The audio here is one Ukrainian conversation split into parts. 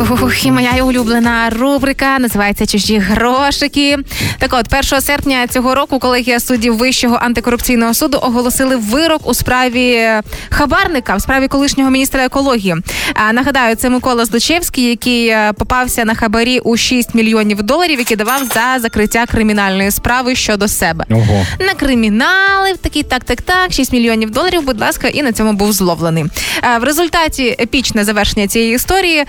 Ух, і моя улюблена рубрика називається Чужі грошики. Так от, 1 серпня цього року колегія суддів Вищого антикорупційного суду оголосили вирок у справі хабарника, в справі колишнього міністра екології. А, нагадаю, це Микола Злочевський, який е, попався на хабарі у 6 мільйонів доларів, які давав за закриття кримінальної справи щодо себе. Ого. На кримінали такий так, так, так, 6 мільйонів доларів, будь ласка, і на цьому був зловлений. Е, В результаті епічне завершення цієї історії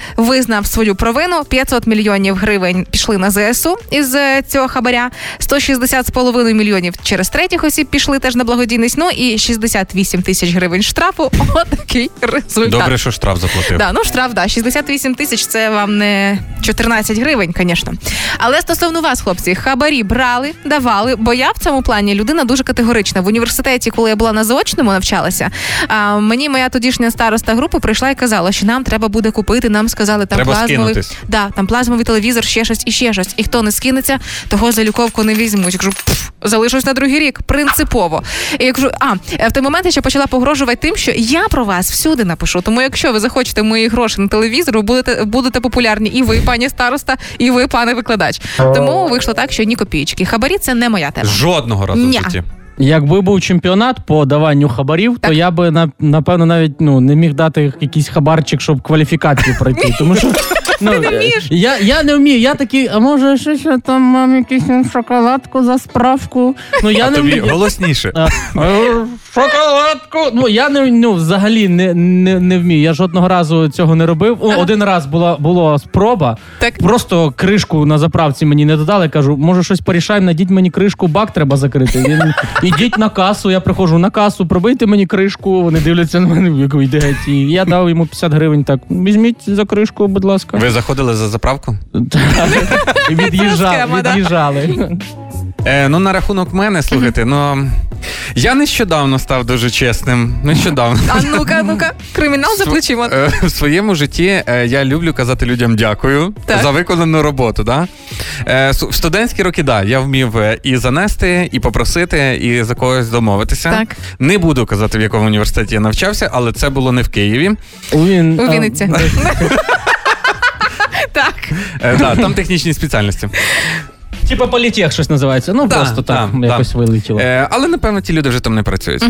визнав свою провину. 500 мільйонів гривень пішли на ЗСУ із е, цього хабаря. 160 з половиною мільйонів через третіх осіб пішли теж на благодійність. Ну і 68 тисяч гривень штрафу. Отакий результат. Добре, що штраф заплатив. Да, ну штраф, да. 68 тисяч це вам не 14 гривень, звісно. Але стосовно вас, хлопці, хабарі брали, давали, бо я в цьому плані людина дуже категорична. В університеті, коли я була на заочному, навчалася, а, мені моя тодішня староста групи прийшла і казала, що нам треба буде купити. Нам сказали, там Треба плазмовий, скинутись. да, там плазмовий телевізор, ще щось і ще щось. І хто не скинеться, того за люковку не візьмуть. Я кажу, «Пф, залишусь на другий рік, принципово. І я кажу, а в той момент я ще почала погрожувати тим, що я про вас всюди напишу. Тому якщо ви захочете мої гроші на телевізор, ви будете будете популярні і ви, пані староста, і ви, пане викладач. Тому вийшло так, що ні копійки. Хабарі це не моя тема. Жодного разу в житті. Якби був чемпіонат по даванню хабарів, Так. то я би на- напевно навіть ну не міг дати якийсь хабарчик, щоб кваліфікацію пройти. Тому що ну, я, я не вмію. Я такий, а може ще що там мам якусь шоколадку за справку. Ну я А не тобі вмію. голосніше. А, Шоколадку! Ну я не ну взагалі не, не, не вмію. Я жодного разу цього не робив. О, один раз була була спроба. Так. Просто кришку на заправці мені не додали. Кажу, може щось порішаємо, найдіть мені кришку, бак треба закрити. Він ідіть на касу. Я приходжу на касу, пробийте мені кришку. Вони дивляться на мене, як йде геть. І я дав йому 50 гривень. Так, візьміть за кришку, будь ласка. Ви заходили за заправку? І від'їжджали. від'їжджали. Е, ну, на рахунок мене, слухайте, ну я нещодавно став дуже чесним. Нещодавно. А ну-ка, ну-ка, кримінал за плечима. Е, В своєму житті е, я люблю казати людям дякую Так. за виконану роботу. Да? Е, В студентські роки, да, я вмів і занести, і попросити, і за когось домовитися. Так. Не буду казати, в якому університеті я навчався, але це було не в Києві. У, Він, У Вінниці. Так. Там технічні спеціальності. Типа політех щось називається. Ну Да, просто так да, якось да. вилетіло. Е, але напевно ті люди вже там не працюють.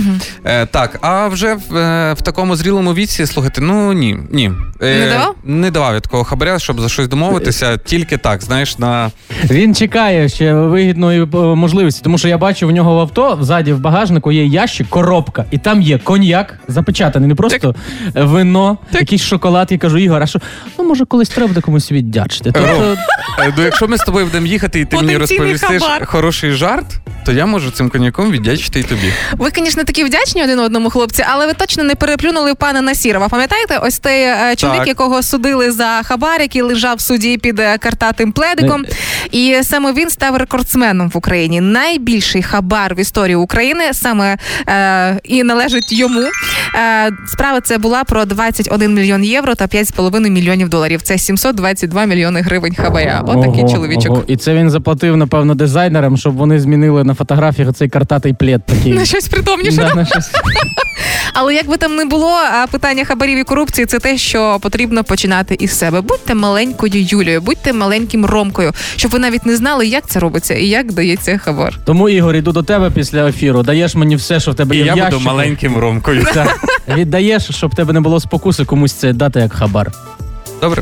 Е, так, а вже в, е, в такому зрілому віці, слухайте, ну ні, ні. Е, Не давав? Не давав я такого хабаря, щоб за щось домовитися, тільки так, знаєш, на Він чекає ще вигідної е, можливості, тому що я бачу в нього в авто ззаді в багажнику є ящик, коробка, і там є коньяк запечатаний, не просто вино, якийсь шоколад. Я кажу, Ігор, а що ну може колись треба комусь віддячити. Тобто, Е, Ну, якщо ми з тобою будемо їхати, і ти мені розповісти хабар. хороший жарт, то я можу цим коньяком віддячити і тобі. Ви, звісно, такі вдячні один одному, хлопці, але ви точно не переплюнули пана Насірова. Пам'ятаєте, ось той е, чоловік, Так. якого судили за хабар, який лежав в суді під е, картатим пледиком. І саме він став рекордсменом в Україні. Найбільший хабар в історії України саме е, і належить йому. Е, справа це була про 21 мільйон євро та 5,5 мільйонів доларів. Це 722 мільйони гривень хабаря. Отакий ого, чоловічок. ого. І це він заплатив, напевно, дизайнерам, щоб вони змінили на фотографіях цей картатий плед такий. На щось притомніше. Да, на щось. Але як би там не було, а питання хабарів і корупції це те, що потрібно починати із себе. Будьте маленькою Юлією, будьте маленьким Ромкою, щоб ви навіть не знали, як це робиться і як дається хабар. Тому, Ігор, іду до тебе після ефіру. Даєш мені все, що в тебе І є в я буду ящику. маленьким ромкою. Так. Віддаєш, щоб в тебе не було спокуси комусь це дати як хабар. Добре.